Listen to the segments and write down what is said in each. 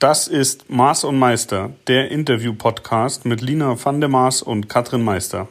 Das ist Maß und Meister, der Interview-Podcast mit Lina van der Maas und Katrin Meister.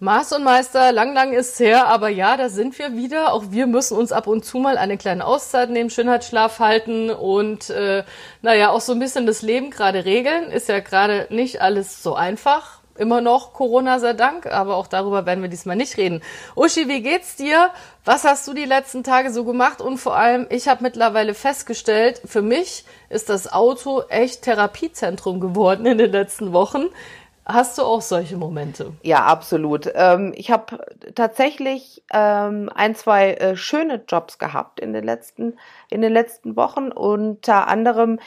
Maß und Meister, lang, lang ist her, aber ja, da sind wir wieder. Auch wir müssen uns ab und zu mal eine kleine Auszeit nehmen, Schönheitsschlaf halten und äh, naja, auch so ein bisschen das Leben gerade regeln. Ist ja gerade nicht alles so einfach immer noch Corona sei Dank, aber auch darüber werden wir diesmal nicht reden. Uschi, wie geht's dir? Was hast du die letzten Tage so gemacht? Und vor allem, ich habe mittlerweile festgestellt, für mich ist das Auto echt Therapiezentrum geworden in den letzten Wochen. Hast du auch solche Momente? Ja, absolut. Ähm, ich habe tatsächlich ähm, ein, zwei äh, schöne Jobs gehabt in den letzten, in den letzten Wochen. Unter anderem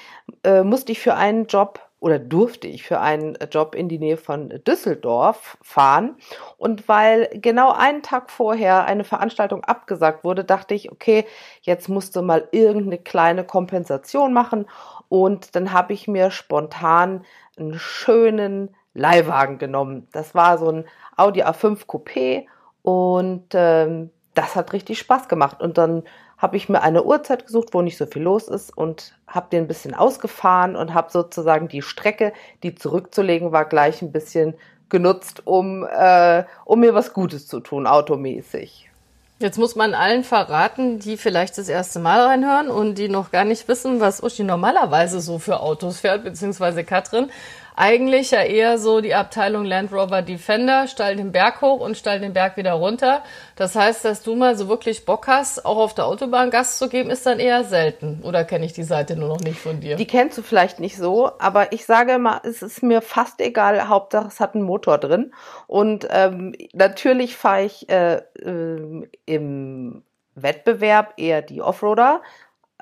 äh, musste ich für einen Job oder durfte ich für einen Job in die Nähe von Düsseldorf fahren. Und weil genau einen Tag vorher eine Veranstaltung abgesagt wurde, dachte ich, okay, jetzt musst du mal irgendeine kleine Kompensation machen. Und dann habe ich mir spontan einen schönen Leihwagen genommen. Das war so ein Audi A5 Coupé und ähm, das hat richtig Spaß gemacht. Und dann habe ich mir eine Uhrzeit gesucht, wo nicht so viel los ist und habe den ein bisschen ausgefahren und habe sozusagen die Strecke, die zurückzulegen war, gleich ein bisschen genutzt, um, äh, um mir was Gutes zu tun, automäßig. Jetzt muss man allen verraten, die vielleicht das erste Mal reinhören und die noch gar nicht wissen, was Uschi normalerweise so für Autos fährt, beziehungsweise Katrin eigentlich ja eher so die Abteilung Land Rover Defender, stall den Berg hoch und stall den Berg wieder runter. Das heißt, dass du mal so wirklich Bock hast, auch auf der Autobahn Gas zu geben, ist dann eher selten. Oder kenne ich die Seite nur noch nicht von dir? Die kennst du vielleicht nicht so, aber ich sage mal, es ist mir fast egal, Hauptsache es hat einen Motor drin. Und ähm, natürlich fahre ich äh, äh, im Wettbewerb eher die Offroader,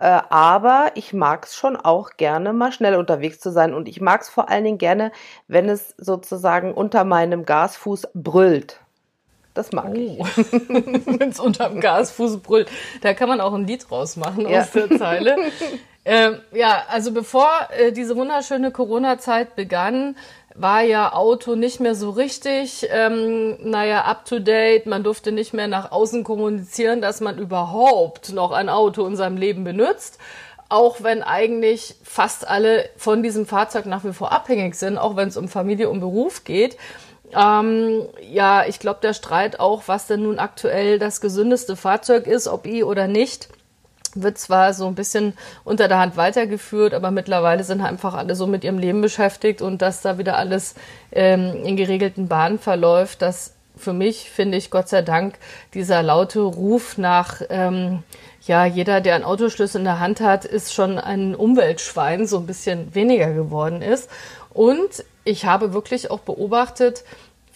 aber ich mag es schon auch gerne, mal schnell unterwegs zu sein. Und ich mag es vor allen Dingen gerne, wenn es sozusagen unter meinem Gasfuß brüllt. Das mag oh. ich. wenn es unterm Gasfuß brüllt. Da kann man auch ein Lied rausmachen ja. aus der Zeile. ähm, ja, also bevor äh, diese wunderschöne Corona-Zeit begann, war ja Auto nicht mehr so richtig, ähm, naja, up to date. Man durfte nicht mehr nach außen kommunizieren, dass man überhaupt noch ein Auto in seinem Leben benutzt. Auch wenn eigentlich fast alle von diesem Fahrzeug nach wie vor abhängig sind, auch wenn es um Familie und Beruf geht. Ähm, ja, ich glaube, der Streit auch, was denn nun aktuell das gesündeste Fahrzeug ist, ob i oder nicht, wird zwar so ein bisschen unter der Hand weitergeführt, aber mittlerweile sind einfach alle so mit ihrem Leben beschäftigt und dass da wieder alles ähm, in geregelten Bahnen verläuft, dass für mich, finde ich, Gott sei Dank, dieser laute Ruf nach, ähm, ja, jeder, der einen Autoschlüssel in der Hand hat, ist schon ein Umweltschwein, so ein bisschen weniger geworden ist. Und ich habe wirklich auch beobachtet,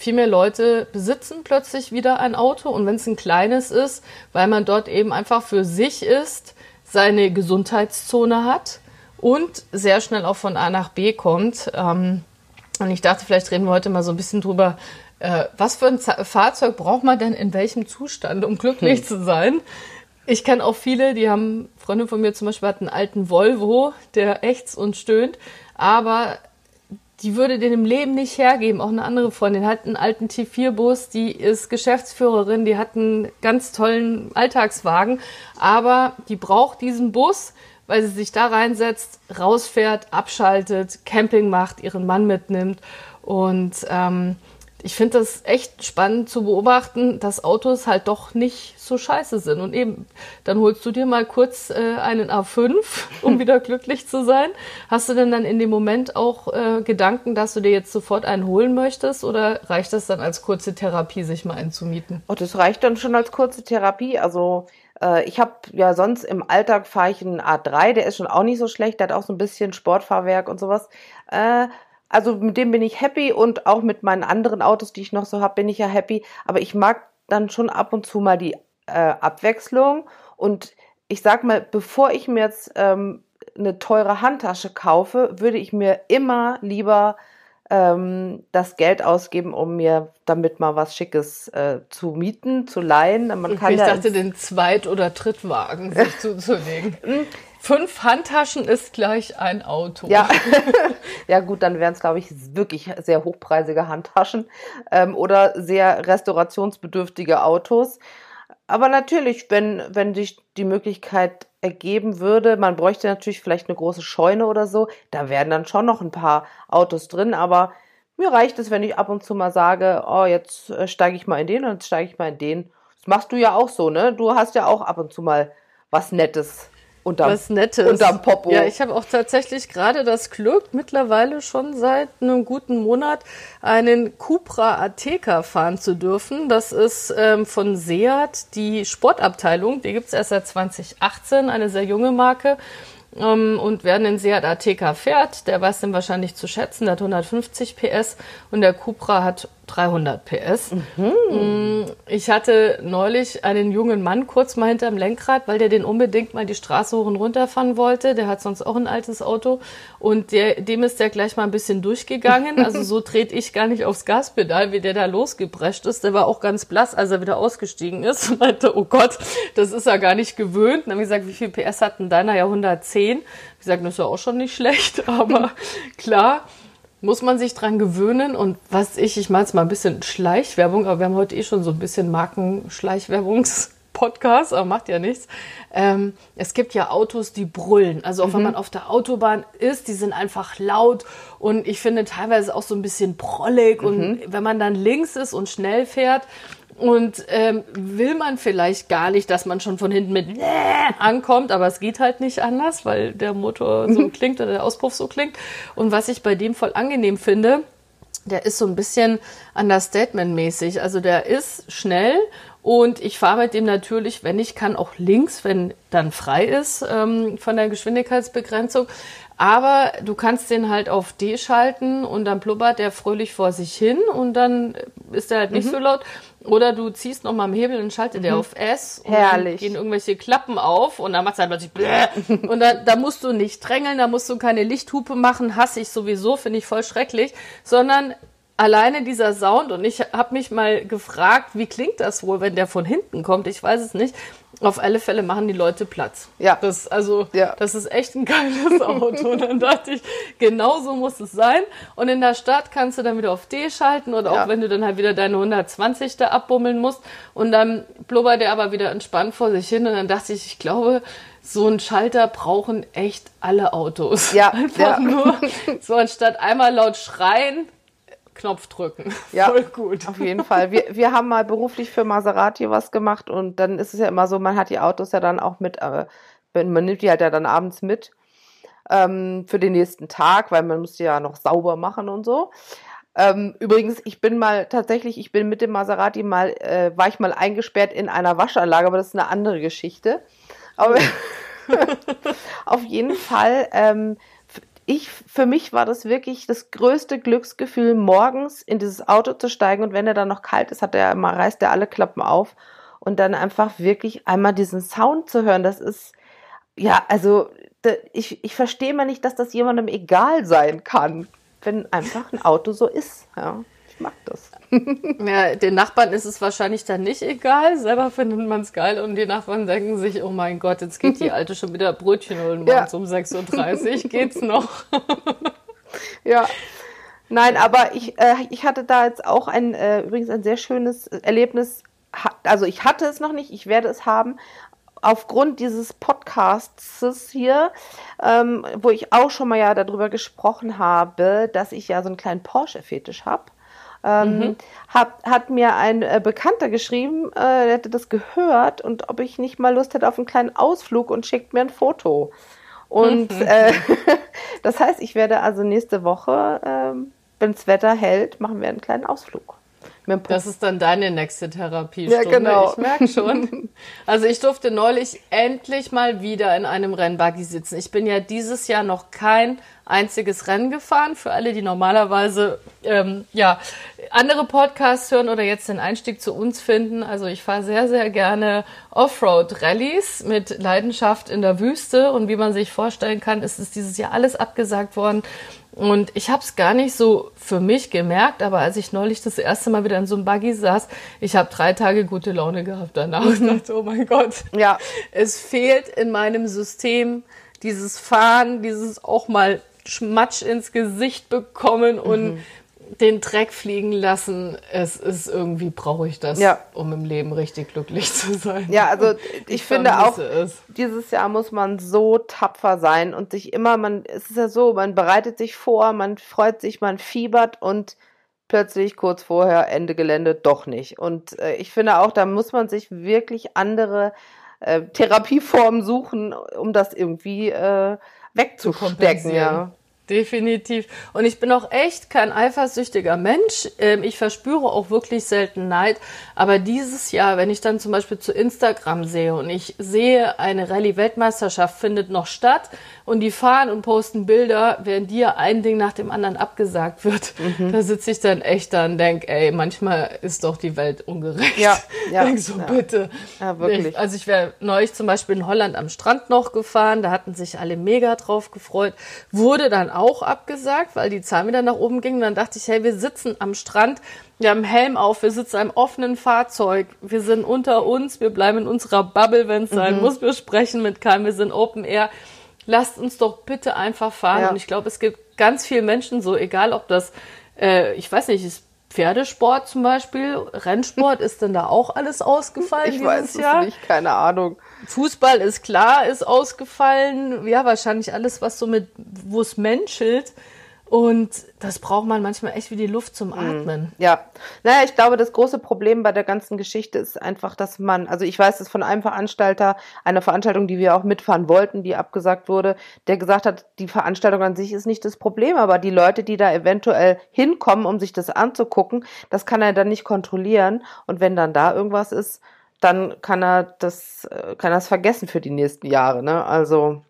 viel mehr Leute besitzen plötzlich wieder ein Auto und wenn es ein kleines ist, weil man dort eben einfach für sich ist, seine Gesundheitszone hat und sehr schnell auch von A nach B kommt. Ähm, und ich dachte, vielleicht reden wir heute mal so ein bisschen drüber, äh, was für ein Fahrzeug braucht man denn in welchem Zustand, um glücklich hm. zu sein? Ich kenne auch viele, die haben, Freunde von mir zum Beispiel hat einen alten Volvo, der ächzt und stöhnt, aber die würde den im Leben nicht hergeben. Auch eine andere Freundin hat einen alten T4-Bus, die ist Geschäftsführerin, die hat einen ganz tollen Alltagswagen, aber die braucht diesen Bus, weil sie sich da reinsetzt, rausfährt, abschaltet, Camping macht, ihren Mann mitnimmt und ähm, ich finde das echt spannend zu beobachten, dass Autos halt doch nicht so scheiße sind. Und eben, dann holst du dir mal kurz äh, einen A5, um wieder glücklich zu sein. Hast du denn dann in dem Moment auch äh, Gedanken, dass du dir jetzt sofort einen holen möchtest? Oder reicht das dann als kurze Therapie, sich mal einen zu mieten? Oh, das reicht dann schon als kurze Therapie. Also äh, ich habe ja sonst im Alltag fahre ich einen A3, der ist schon auch nicht so schlecht, der hat auch so ein bisschen Sportfahrwerk und sowas. Äh, also mit dem bin ich happy und auch mit meinen anderen Autos, die ich noch so habe, bin ich ja happy. Aber ich mag dann schon ab und zu mal die äh, Abwechslung. Und ich sag mal, bevor ich mir jetzt ähm, eine teure Handtasche kaufe, würde ich mir immer lieber ähm, das Geld ausgeben, um mir damit mal was Schickes äh, zu mieten, zu leihen. Man kann ich dachte, den Zweit- oder Drittwagen sich zuzulegen. Fünf Handtaschen ist gleich ein Auto. Ja, ja gut, dann wären es, glaube ich, wirklich sehr hochpreisige Handtaschen ähm, oder sehr restaurationsbedürftige Autos. Aber natürlich, wenn, wenn sich die Möglichkeit ergeben würde, man bräuchte natürlich vielleicht eine große Scheune oder so, da wären dann schon noch ein paar Autos drin, aber mir reicht es, wenn ich ab und zu mal sage, oh, jetzt äh, steige ich mal in den und jetzt steige ich mal in den. Das machst du ja auch so, ne? Du hast ja auch ab und zu mal was Nettes unterm, was Nettes. unterm Popo. Ja, ich habe auch tatsächlich gerade das Glück, mittlerweile schon seit einem guten Monat einen Cupra Ateca fahren zu dürfen. Das ist ähm, von Seat die Sportabteilung. Die gibt es erst seit 2018, eine sehr junge Marke. Ähm, und wer einen Seat Ateca fährt, der weiß den wahrscheinlich zu schätzen. Der hat 150 PS und der Cupra hat 300 PS. Mhm. Mm, ich hatte neulich einen jungen Mann kurz mal hinterm Lenkrad, weil der den unbedingt mal die Straße hoch und runter fahren wollte. Der hat sonst auch ein altes Auto und der, dem ist der gleich mal ein bisschen durchgegangen. Also so trete ich gar nicht aufs Gaspedal, wie der da losgeprescht ist. Der war auch ganz blass, als er wieder ausgestiegen ist und meinte, oh Gott, das ist er gar nicht gewöhnt. dann habe ich gesagt, wie viel PS hat denn deiner? Ja, 110. Ich gesagt, das ist ja auch schon nicht schlecht, aber klar muss man sich dran gewöhnen. Und was ich, ich meine es mal ein bisschen Schleichwerbung, aber wir haben heute eh schon so ein bisschen Markenschleichwerbungs-Podcast, aber macht ja nichts. Ähm, es gibt ja Autos, die brüllen. Also auch mhm. wenn man auf der Autobahn ist, die sind einfach laut und ich finde teilweise auch so ein bisschen prollig. Mhm. Und wenn man dann links ist und schnell fährt, und ähm, will man vielleicht gar nicht, dass man schon von hinten mit ankommt, aber es geht halt nicht anders, weil der Motor so mhm. klingt oder der Auspuff so klingt. Und was ich bei dem voll angenehm finde, der ist so ein bisschen Understatement-mäßig. Also der ist schnell und ich fahre mit dem natürlich, wenn ich kann, auch links, wenn dann frei ist ähm, von der Geschwindigkeitsbegrenzung. Aber du kannst den halt auf D schalten und dann blubbert der fröhlich vor sich hin und dann ist er halt nicht mhm. so laut. Oder du ziehst nochmal am Hebel und schaltet mhm. der auf S und Herrlich. dann gehen irgendwelche Klappen auf und dann macht es halt plötzlich Bläh. und da, da musst du nicht drängeln, da musst du keine Lichthupe machen, hasse ich sowieso, finde ich voll schrecklich, sondern alleine dieser Sound und ich habe mich mal gefragt, wie klingt das wohl, wenn der von hinten kommt? Ich weiß es nicht. Auf alle Fälle machen die Leute Platz. Ja. Das, also, ja. das ist echt ein geiles Auto. Und dann dachte ich, genau so muss es sein. Und in der Stadt kannst du dann wieder auf D schalten oder ja. auch wenn du dann halt wieder deine 120 da abbummeln musst. Und dann blubbert der aber wieder entspannt vor sich hin. Und dann dachte ich, ich glaube, so ein Schalter brauchen echt alle Autos. Ja. Einfach ja. nur so anstatt einmal laut schreien, Knopf drücken. Ja, Voll gut. Auf jeden Fall. Wir, wir haben mal beruflich für Maserati was gemacht und dann ist es ja immer so, man hat die Autos ja dann auch mit, äh, man nimmt die halt ja dann abends mit ähm, für den nächsten Tag, weil man muss die ja noch sauber machen und so. Ähm, übrigens, ich bin mal tatsächlich, ich bin mit dem Maserati mal, äh, war ich mal eingesperrt in einer Waschanlage, aber das ist eine andere Geschichte. Aber auf jeden Fall ähm, ich, für mich war das wirklich das größte Glücksgefühl, morgens in dieses Auto zu steigen und wenn er dann noch kalt ist, hat er immer, reißt er alle Klappen auf und dann einfach wirklich einmal diesen Sound zu hören, das ist, ja, also, ich, ich verstehe mal nicht, dass das jemandem egal sein kann, wenn einfach ein Auto so ist, ja. Ich mag das. Ja, den Nachbarn ist es wahrscheinlich dann nicht egal. Selber findet man es geil und die Nachbarn denken sich, oh mein Gott, jetzt geht die Alte schon wieder Brötchen holen ja. um 6.30 Uhr. Geht's noch? ja. Nein, aber ich, äh, ich hatte da jetzt auch ein, äh, übrigens ein sehr schönes Erlebnis. Also ich hatte es noch nicht, ich werde es haben. Aufgrund dieses Podcasts hier, ähm, wo ich auch schon mal ja darüber gesprochen habe, dass ich ja so einen kleinen Porsche-Fetisch habe ähm, mhm. hat, hat mir ein äh, Bekannter geschrieben, äh, der hätte das gehört und ob ich nicht mal Lust hätte auf einen kleinen Ausflug und schickt mir ein Foto. Und mhm. äh, das heißt, ich werde also nächste Woche, äh, wenn das Wetter hält, machen wir einen kleinen Ausflug. Das ist dann deine nächste Therapiestunde. Ja, genau. Ich merke schon. Also ich durfte neulich endlich mal wieder in einem Rennbuggy sitzen. Ich bin ja dieses Jahr noch kein einziges Rennen gefahren. Für alle, die normalerweise ähm, ja andere Podcasts hören oder jetzt den Einstieg zu uns finden. Also ich fahre sehr, sehr gerne Offroad-Rallies mit Leidenschaft in der Wüste. Und wie man sich vorstellen kann, ist es dieses Jahr alles abgesagt worden. Und ich habe es gar nicht so für mich gemerkt, aber als ich neulich das erste Mal wieder in so einem Buggy saß, ich habe drei Tage gute Laune gehabt danach und dachte, oh mein Gott, ja. es fehlt in meinem System dieses Fahren, dieses auch mal Schmatsch ins Gesicht bekommen und mhm. den Dreck fliegen lassen. Es ist irgendwie, brauche ich das, ja. um im Leben richtig glücklich zu sein. Ja, also ich, ich finde auch, es. dieses Jahr muss man so tapfer sein und sich immer, man, es ist ja so, man bereitet sich vor, man freut sich, man fiebert und plötzlich kurz vorher Ende Gelände doch nicht. Und äh, ich finde auch, da muss man sich wirklich andere äh, Therapieformen suchen, um das irgendwie äh, wegzustecken. Ja. Definitiv. Und ich bin auch echt kein eifersüchtiger Mensch. Ähm, ich verspüre auch wirklich selten Neid. Aber dieses Jahr, wenn ich dann zum Beispiel zu Instagram sehe und ich sehe, eine Rallye-Weltmeisterschaft findet noch statt und die fahren und posten Bilder, während dir ein Ding nach dem anderen abgesagt wird, mhm. da sitze ich dann echt da und denke, ey, manchmal ist doch die Welt ungerecht. Ja, ja. denk so, ja. bitte. Ja, wirklich. Ich, also ich wäre neulich zum Beispiel in Holland am Strand noch gefahren, da hatten sich alle mega drauf gefreut, wurde dann auch abgesagt, weil die Zahlen wieder nach oben gingen. Und dann dachte ich, hey, wir sitzen am Strand, wir haben Helm auf, wir sitzen einem offenen Fahrzeug, wir sind unter uns, wir bleiben in unserer Bubble, wenn es mhm. sein muss, wir sprechen mit keinem, wir sind Open Air. Lasst uns doch bitte einfach fahren. Ja. Und ich glaube, es gibt ganz viele Menschen so, egal ob das, äh, ich weiß nicht, ist Pferdesport zum Beispiel, Rennsport, ist denn da auch alles ausgefallen ich weiß Jahr? es nicht, keine Ahnung. Fußball ist klar, ist ausgefallen. Ja, wahrscheinlich alles, was so mit, wo es menschelt. Und das braucht man manchmal echt wie die Luft zum mhm. Atmen. Ja. Naja, ich glaube, das große Problem bei der ganzen Geschichte ist einfach, dass man, also ich weiß es von einem Veranstalter, einer Veranstaltung, die wir auch mitfahren wollten, die abgesagt wurde, der gesagt hat, die Veranstaltung an sich ist nicht das Problem, aber die Leute, die da eventuell hinkommen, um sich das anzugucken, das kann er dann nicht kontrollieren. Und wenn dann da irgendwas ist, dann kann er das, äh, kann er es vergessen für die nächsten Jahre. Ne? Also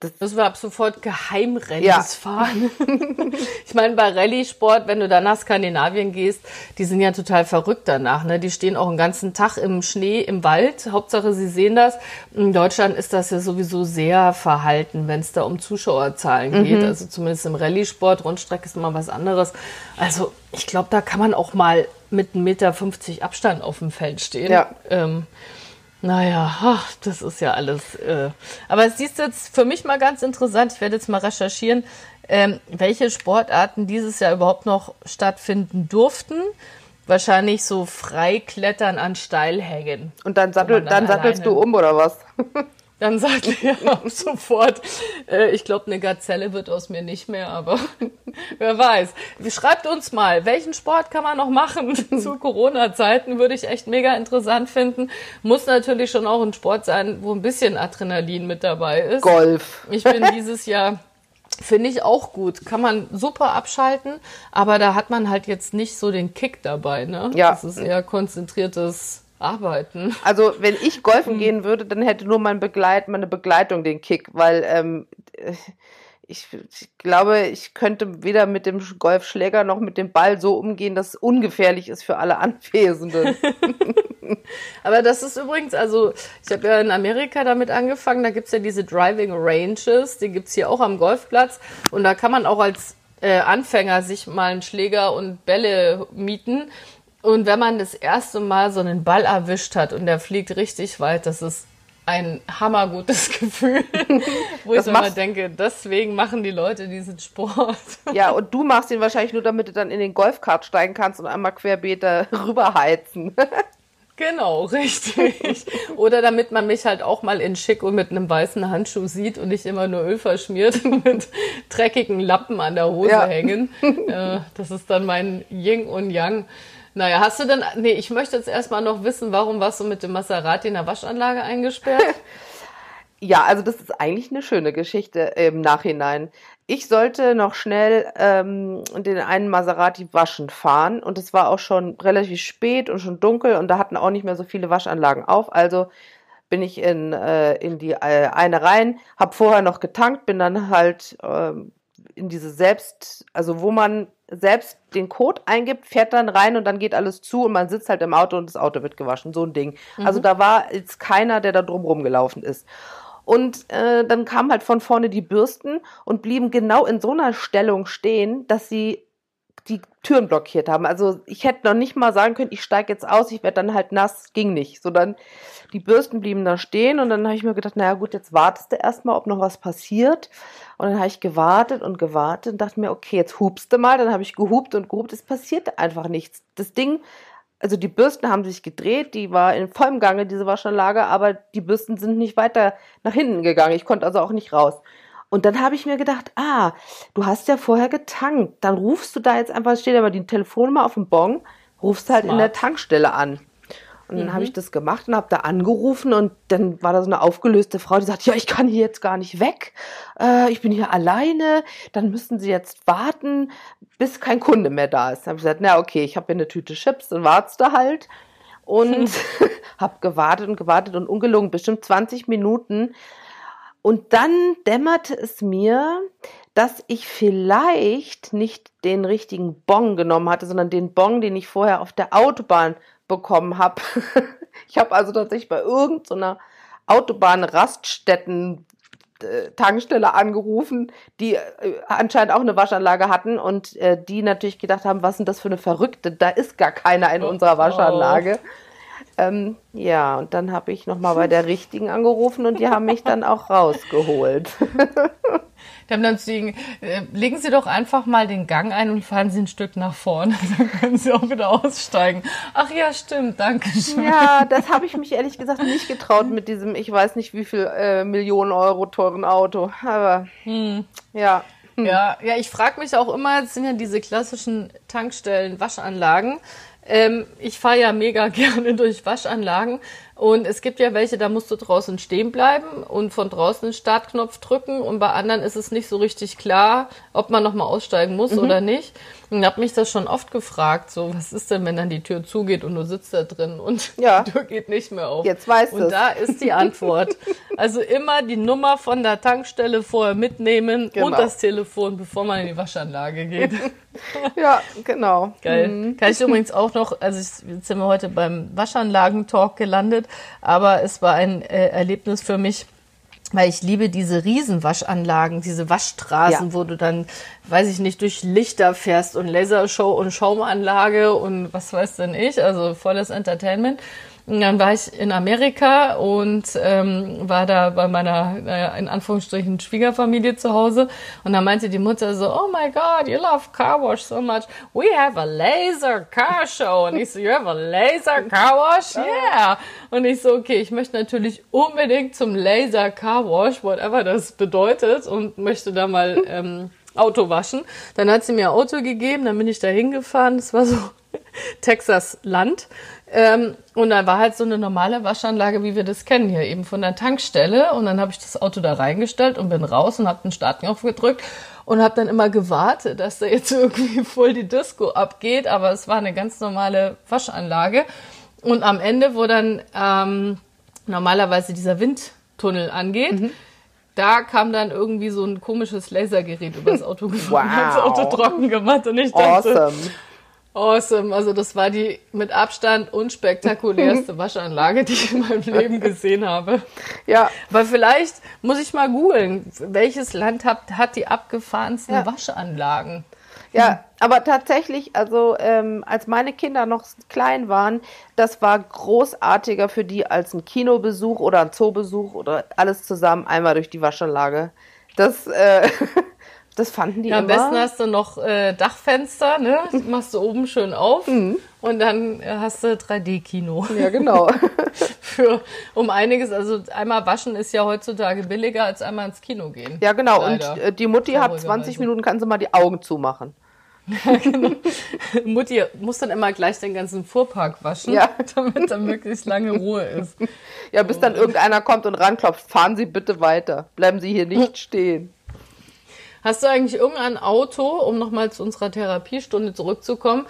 das müssen wir ab sofort Geheimrallyes ja. fahren. ich meine, bei Rallye-Sport, wenn du da nach Skandinavien gehst, die sind ja total verrückt danach. Ne? Die stehen auch einen ganzen Tag im Schnee, im Wald. Hauptsache, sie sehen das. In Deutschland ist das ja sowieso sehr verhalten, wenn es da um Zuschauerzahlen geht. Mhm. Also zumindest im Rallye-Sport, Rundstrecke ist immer was anderes. Also ich glaube, da kann man auch mal mit 1,50 Meter Abstand auf dem Feld stehen. Ja. Ähm, naja, ach, das ist ja alles. Äh. Aber es ist jetzt für mich mal ganz interessant. Ich werde jetzt mal recherchieren, ähm, welche Sportarten dieses Jahr überhaupt noch stattfinden durften. Wahrscheinlich so Freiklettern an Steilhängen. Und dann, sattel, dann, dann sattelst du um oder was? Dann sagt er sofort, äh, ich glaube, eine Gazelle wird aus mir nicht mehr, aber wer weiß. Schreibt uns mal, welchen Sport kann man noch machen zu Corona-Zeiten? Würde ich echt mega interessant finden. Muss natürlich schon auch ein Sport sein, wo ein bisschen Adrenalin mit dabei ist. Golf. Ich bin dieses Jahr Finde ich auch gut. Kann man super abschalten, aber da hat man halt jetzt nicht so den Kick dabei, ne? Ja. Das ist eher konzentriertes arbeiten. Also wenn ich golfen hm. gehen würde, dann hätte nur mein Begleit, meine Begleitung den Kick, weil ähm, ich, ich, glaube, ich könnte weder mit dem Golfschläger noch mit dem Ball so umgehen, dass es ungefährlich ist für alle Anwesenden. Aber das ist übrigens, also ich habe ja in Amerika damit angefangen, da gibt's ja diese Driving Ranges, die gibt's hier auch am Golfplatz und da kann man auch als äh, Anfänger sich mal einen Schläger und Bälle mieten und wenn man das erste Mal so einen Ball erwischt hat und der fliegt richtig weit, das ist ein hammergutes Gefühl, wo das ich immer denke, deswegen machen die Leute diesen Sport. Ja, und du machst ihn wahrscheinlich nur, damit du dann in den Golfkart steigen kannst und einmal querbeet rüberheizen. Genau, richtig. Oder damit man mich halt auch mal in schick und mit einem weißen Handschuh sieht und nicht immer nur Öl verschmiert mit dreckigen Lappen an der Hose ja. hängen. Äh, das ist dann mein Yin und Yang. Naja, hast du denn, nee, ich möchte jetzt erstmal noch wissen, warum warst du mit dem Maserati in der Waschanlage eingesperrt? ja, also das ist eigentlich eine schöne Geschichte im Nachhinein. Ich sollte noch schnell ähm, den einen Maserati waschen fahren und es war auch schon relativ spät und schon dunkel und da hatten auch nicht mehr so viele Waschanlagen auf. Also bin ich in, äh, in die äh, eine rein, habe vorher noch getankt, bin dann halt äh, in diese selbst, also wo man selbst den Code eingibt, fährt dann rein und dann geht alles zu und man sitzt halt im Auto und das Auto wird gewaschen. So ein Ding. Mhm. Also da war jetzt keiner, der da drum rumgelaufen ist. Und äh, dann kamen halt von vorne die Bürsten und blieben genau in so einer Stellung stehen, dass sie die Türen blockiert haben. Also ich hätte noch nicht mal sagen können, ich steige jetzt aus, ich werde dann halt nass, ging nicht. So dann, die Bürsten blieben da stehen und dann habe ich mir gedacht, naja gut, jetzt wartest du erstmal, ob noch was passiert. Und dann habe ich gewartet und gewartet und dachte mir, okay, jetzt hupst du mal. Dann habe ich gehupt und gehupt, es passierte einfach nichts. Das Ding, also die Bürsten haben sich gedreht, die war in vollem Gange, diese Waschanlage, aber die Bürsten sind nicht weiter nach hinten gegangen. Ich konnte also auch nicht raus. Und dann habe ich mir gedacht, ah, du hast ja vorher getankt. Dann rufst du da jetzt einfach, steht mal die Telefonnummer auf dem Bon, rufst halt Smart. in der Tankstelle an. Und dann mhm. habe ich das gemacht und habe da angerufen und dann war da so eine aufgelöste Frau, die sagt, ja, ich kann hier jetzt gar nicht weg, äh, ich bin hier alleine, dann müssen Sie jetzt warten, bis kein Kunde mehr da ist. Dann habe ich gesagt, na okay, ich habe hier eine Tüte Chips, dann wartest du halt und habe gewartet und gewartet und ungelogen bestimmt 20 Minuten und dann dämmerte es mir, dass ich vielleicht nicht den richtigen Bon genommen hatte, sondern den Bon, den ich vorher auf der Autobahn bekommen habe. ich habe also tatsächlich bei irgendeiner so Autobahn-Raststätten Tankstelle angerufen, die äh, anscheinend auch eine Waschanlage hatten und äh, die natürlich gedacht haben, was sind das für eine Verrückte? Da ist gar keiner in oh, unserer Waschanlage. Oh. Ähm, ja, und dann habe ich nochmal bei der richtigen angerufen und die haben mich dann auch rausgeholt. Die haben dann zu ihnen, äh, legen Sie doch einfach mal den Gang ein und fahren Sie ein Stück nach vorne. Dann können Sie auch wieder aussteigen. Ach ja, stimmt, danke schön. Ja, das habe ich mich ehrlich gesagt nicht getraut mit diesem, ich weiß nicht wie viel äh, Millionen Euro teuren Auto. Aber hm. ja. Hm. Ja, ja, ich frage mich auch immer, es sind ja diese klassischen Tankstellen, Waschanlagen. Ähm, ich fahre ja mega gerne durch Waschanlagen und es gibt ja welche, da musst du draußen stehen bleiben und von draußen den Startknopf drücken und bei anderen ist es nicht so richtig klar, ob man nochmal aussteigen muss mhm. oder nicht. Und habe mich das schon oft gefragt, so was ist denn, wenn dann die Tür zugeht und du sitzt da drin und ja. die Tür geht nicht mehr auf. Jetzt weißt du. Und da ist die Antwort. also immer die Nummer von der Tankstelle vorher mitnehmen genau. und das Telefon, bevor man in die Waschanlage geht. ja, genau. Geil. Mhm. Kann ich übrigens auch noch, also ich, jetzt sind wir heute beim Waschanlagentalk gelandet, aber es war ein äh, Erlebnis für mich weil ich liebe diese Riesenwaschanlagen, diese Waschstraßen, ja. wo du dann, weiß ich nicht, durch Lichter fährst und Lasershow und Schaumanlage und was weiß denn ich, also volles Entertainment. Und dann war ich in Amerika und ähm, war da bei meiner, naja, in Anführungsstrichen, Schwiegerfamilie zu Hause. Und da meinte die Mutter so, oh my God, you love car wash so much. We have a laser car show. Und ich so, you have a laser car wash? Yeah. Und ich so, okay, ich möchte natürlich unbedingt zum Laser car wash, whatever das bedeutet, und möchte da mal ähm, Auto waschen. Dann hat sie mir Auto gegeben, dann bin ich da hingefahren. Das war so Texas Land. Ähm, und da war halt so eine normale Waschanlage, wie wir das kennen hier, eben von der Tankstelle. Und dann habe ich das Auto da reingestellt und bin raus und habe den Startknopf gedrückt und habe dann immer gewartet, dass da jetzt irgendwie voll die Disco abgeht. Aber es war eine ganz normale Waschanlage. Und am Ende, wo dann ähm, normalerweise dieser Windtunnel angeht, mhm. da kam dann irgendwie so ein komisches Lasergerät über das Auto gefahren, wow. hat das Auto trocken gemacht und ich dachte, awesome. Awesome. Also das war die mit Abstand unspektakulärste Waschanlage, die ich in meinem Leben gesehen habe. Ja. Weil vielleicht muss ich mal googeln, welches Land hat, hat die abgefahrensten ja. Waschanlagen? Ja, aber tatsächlich, also ähm, als meine Kinder noch klein waren, das war großartiger für die als ein Kinobesuch oder ein Zoobesuch oder alles zusammen einmal durch die Waschanlage. Das äh, Das fanden die ja, immer. Am besten hast du noch äh, Dachfenster, ne? Das machst du oben schön auf mhm. und dann äh, hast du 3D-Kino. Ja, genau. Für, um einiges, also einmal waschen ist ja heutzutage billiger als einmal ins Kino gehen. Ja, genau. Leider. Und äh, die Mutti hat 20 Minuten, kann sie mal die Augen zumachen. Ja, genau. Mutti muss dann immer gleich den ganzen Fuhrpark waschen, ja. damit da möglichst lange Ruhe ist. Ja, bis dann irgendeiner kommt und ranklopft, fahren Sie bitte weiter. Bleiben Sie hier nicht stehen. Hast du eigentlich irgendein Auto, um nochmal zu unserer Therapiestunde zurückzukommen,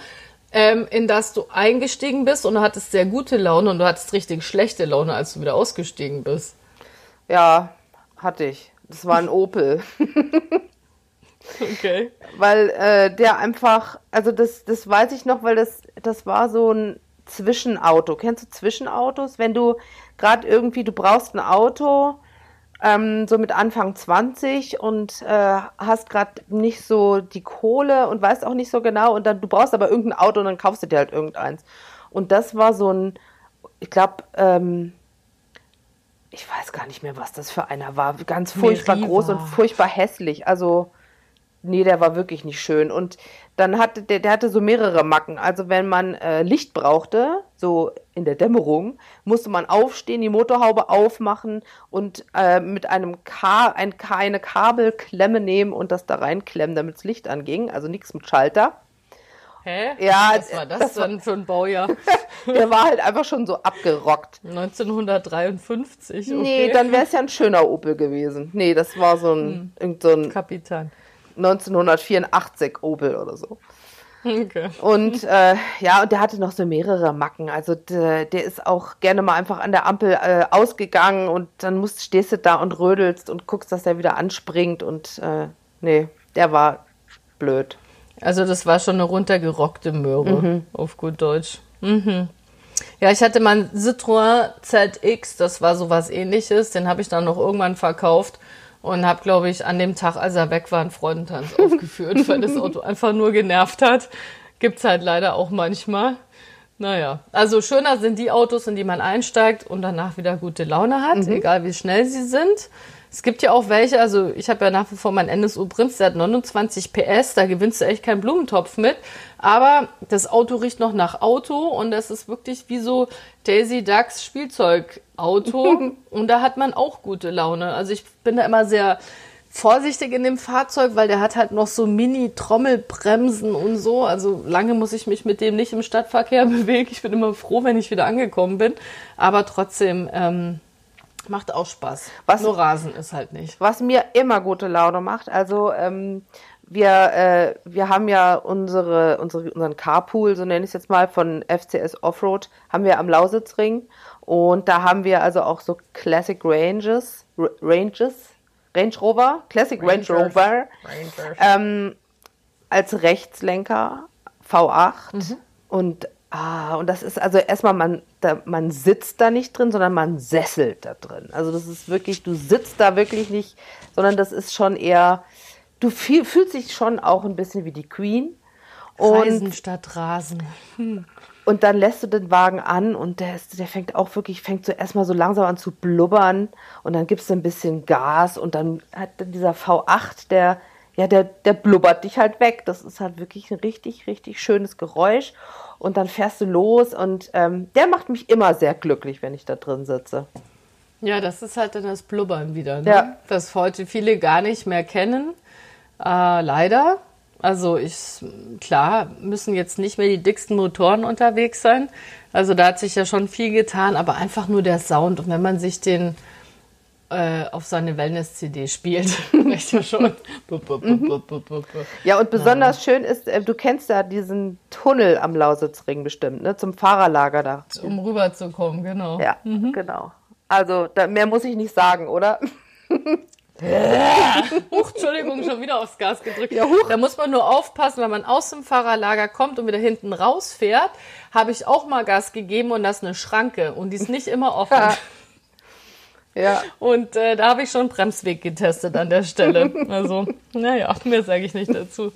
ähm, in das du eingestiegen bist und du hattest sehr gute Laune und du hattest richtig schlechte Laune, als du wieder ausgestiegen bist? Ja, hatte ich. Das war ein Opel. okay. Weil äh, der einfach, also das, das weiß ich noch, weil das, das war so ein Zwischenauto. Kennst du Zwischenautos? Wenn du gerade irgendwie, du brauchst ein Auto ähm, so mit Anfang 20 und äh, hast gerade nicht so die Kohle und weißt auch nicht so genau und dann du brauchst aber irgendein Auto und dann kaufst du dir halt irgendeins. Und das war so ein, ich glaube, ähm, ich weiß gar nicht mehr, was das für einer war. Ganz furchtbar Meriva. groß und furchtbar hässlich. Also nee, der war wirklich nicht schön. Und dann hatte der, der hatte so mehrere Macken. Also wenn man äh, Licht brauchte, so in der Dämmerung, musste man aufstehen, die Motorhaube aufmachen und äh, mit einem Ka ein, eine Kabelklemme nehmen und das da reinklemmen, damit das Licht anging. Also nichts mit Schalter. Hä? Ja, was war das, das dann war, für ein Baujahr? der war halt einfach schon so abgerockt. 1953. Okay. Nee, dann wäre es ja ein schöner Opel gewesen. Nee, das war so ein, hm. so ein Kapitan. 1984 Opel oder so. Okay. Und äh, ja, und der hatte noch so mehrere Macken. Also der, der ist auch gerne mal einfach an der Ampel äh, ausgegangen und dann musst, stehst du da und rödelst und guckst, dass er wieder anspringt und äh, nee, der war blöd. Also das war schon eine runtergerockte Möhre, mhm. auf gut Deutsch. Mhm. Ja, ich hatte mein Citroën ZX, das war sowas ähnliches, den habe ich dann noch irgendwann verkauft und habe, glaube ich, an dem Tag, als er weg war, einen Freudentanz aufgeführt, weil das Auto einfach nur genervt hat. Gibt's halt leider auch manchmal. Naja, also schöner sind die Autos, in die man einsteigt und danach wieder gute Laune hat, mhm. egal wie schnell sie sind. Es gibt ja auch welche, also ich habe ja nach wie vor mein NSU Prinz, der hat 29 PS, da gewinnst du echt keinen Blumentopf mit. Aber das Auto riecht noch nach Auto und das ist wirklich wie so Daisy Ducks Spielzeugauto und da hat man auch gute Laune. Also ich bin da immer sehr vorsichtig in dem Fahrzeug, weil der hat halt noch so Mini-Trommelbremsen und so. Also lange muss ich mich mit dem nicht im Stadtverkehr bewegen. Ich bin immer froh, wenn ich wieder angekommen bin. Aber trotzdem, ähm, Macht auch Spaß. Was, Nur Rasen ist halt nicht. Was mir immer gute Laune macht, also ähm, wir, äh, wir haben ja unsere, unsere, unseren Carpool, so nenne ich es jetzt mal, von FCS Offroad, haben wir am Lausitzring. Und da haben wir also auch so Classic Ranges, R Ranges, Range Rover, Classic Rangers. Range Rover, ähm, als Rechtslenker V8. Mhm. Und Ah, und das ist also erstmal, man, da, man sitzt da nicht drin, sondern man sesselt da drin. Also das ist wirklich, du sitzt da wirklich nicht, sondern das ist schon eher, du fühl, fühlst dich schon auch ein bisschen wie die Queen. Reisen und, statt Rasen. Hm. Und dann lässt du den Wagen an und der, ist, der fängt auch wirklich, fängt so erstmal so langsam an zu blubbern und dann gibst du ein bisschen Gas und dann hat dieser V8, der, ja, der, der blubbert dich halt weg. Das ist halt wirklich ein richtig, richtig schönes Geräusch und dann fährst du los und ähm, der macht mich immer sehr glücklich, wenn ich da drin sitze. Ja, das ist halt dann das Blubbern wieder, ne? ja. das heute viele gar nicht mehr kennen. Äh, leider. Also ich, klar, müssen jetzt nicht mehr die dicksten Motoren unterwegs sein. Also da hat sich ja schon viel getan, aber einfach nur der Sound. Und wenn man sich den äh, auf seine Wellness-CD spielt. Echt ja schon. ja, und besonders ja. schön ist, äh, du kennst ja diesen Tunnel am Lausitzring bestimmt, ne? Zum Fahrerlager da. Um rüberzukommen, genau. Ja, mhm. genau. Also, da, mehr muss ich nicht sagen, oder? huch, Entschuldigung, schon wieder aufs Gas gedrückt. Ja, huch. Da muss man nur aufpassen, wenn man aus dem Fahrerlager kommt und wieder hinten rausfährt, habe ich auch mal Gas gegeben und das ist eine Schranke und die ist nicht immer offen. Ja. Ja. Und äh, da habe ich schon Bremsweg getestet an der Stelle. Also, naja, mehr sage ich nicht dazu.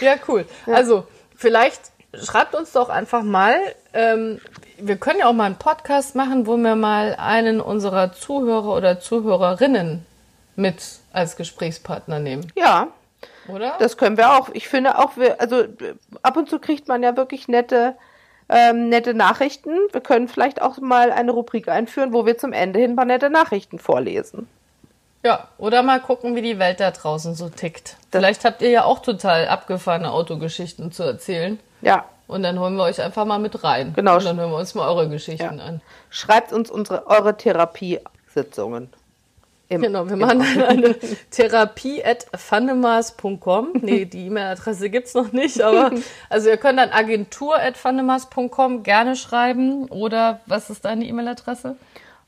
Ja, cool. Ja. Also, vielleicht schreibt uns doch einfach mal, ähm, wir können ja auch mal einen Podcast machen, wo wir mal einen unserer Zuhörer oder Zuhörerinnen mit als Gesprächspartner nehmen. Ja. Oder? Das können wir auch. Ich finde auch, wir, also ab und zu kriegt man ja wirklich nette ähm, nette Nachrichten. Wir können vielleicht auch mal eine Rubrik einführen, wo wir zum Ende hin ein paar nette Nachrichten vorlesen. Ja, oder mal gucken, wie die Welt da draußen so tickt. Das vielleicht habt ihr ja auch total abgefahrene Autogeschichten zu erzählen. Ja. Und dann holen wir euch einfach mal mit rein. Genau. Und dann hören wir uns mal eure Geschichten ja. an. Schreibt uns unsere, eure Therapiesitzungen. Im, genau, wir machen dann eine therapie.fandemas.com. Nee, die E-Mail-Adresse gibt es noch nicht, aber also ihr könnt dann agentur.fandemas.com gerne schreiben. Oder was ist deine E-Mail-Adresse?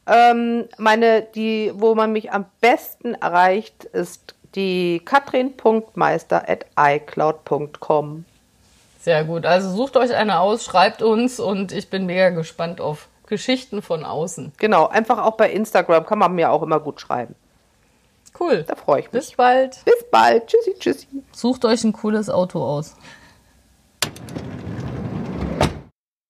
Ähm, meine, die, wo man mich am besten erreicht, ist die katrin.meister.icloud.com. Sehr gut. Also sucht euch eine aus, schreibt uns und ich bin mega gespannt auf Geschichten von außen. Genau, einfach auch bei Instagram kann man mir auch immer gut schreiben. Cool. Da freue ich mich. Bis bald. Bis bald. Tschüssi, tschüssi. Sucht euch ein cooles Auto aus.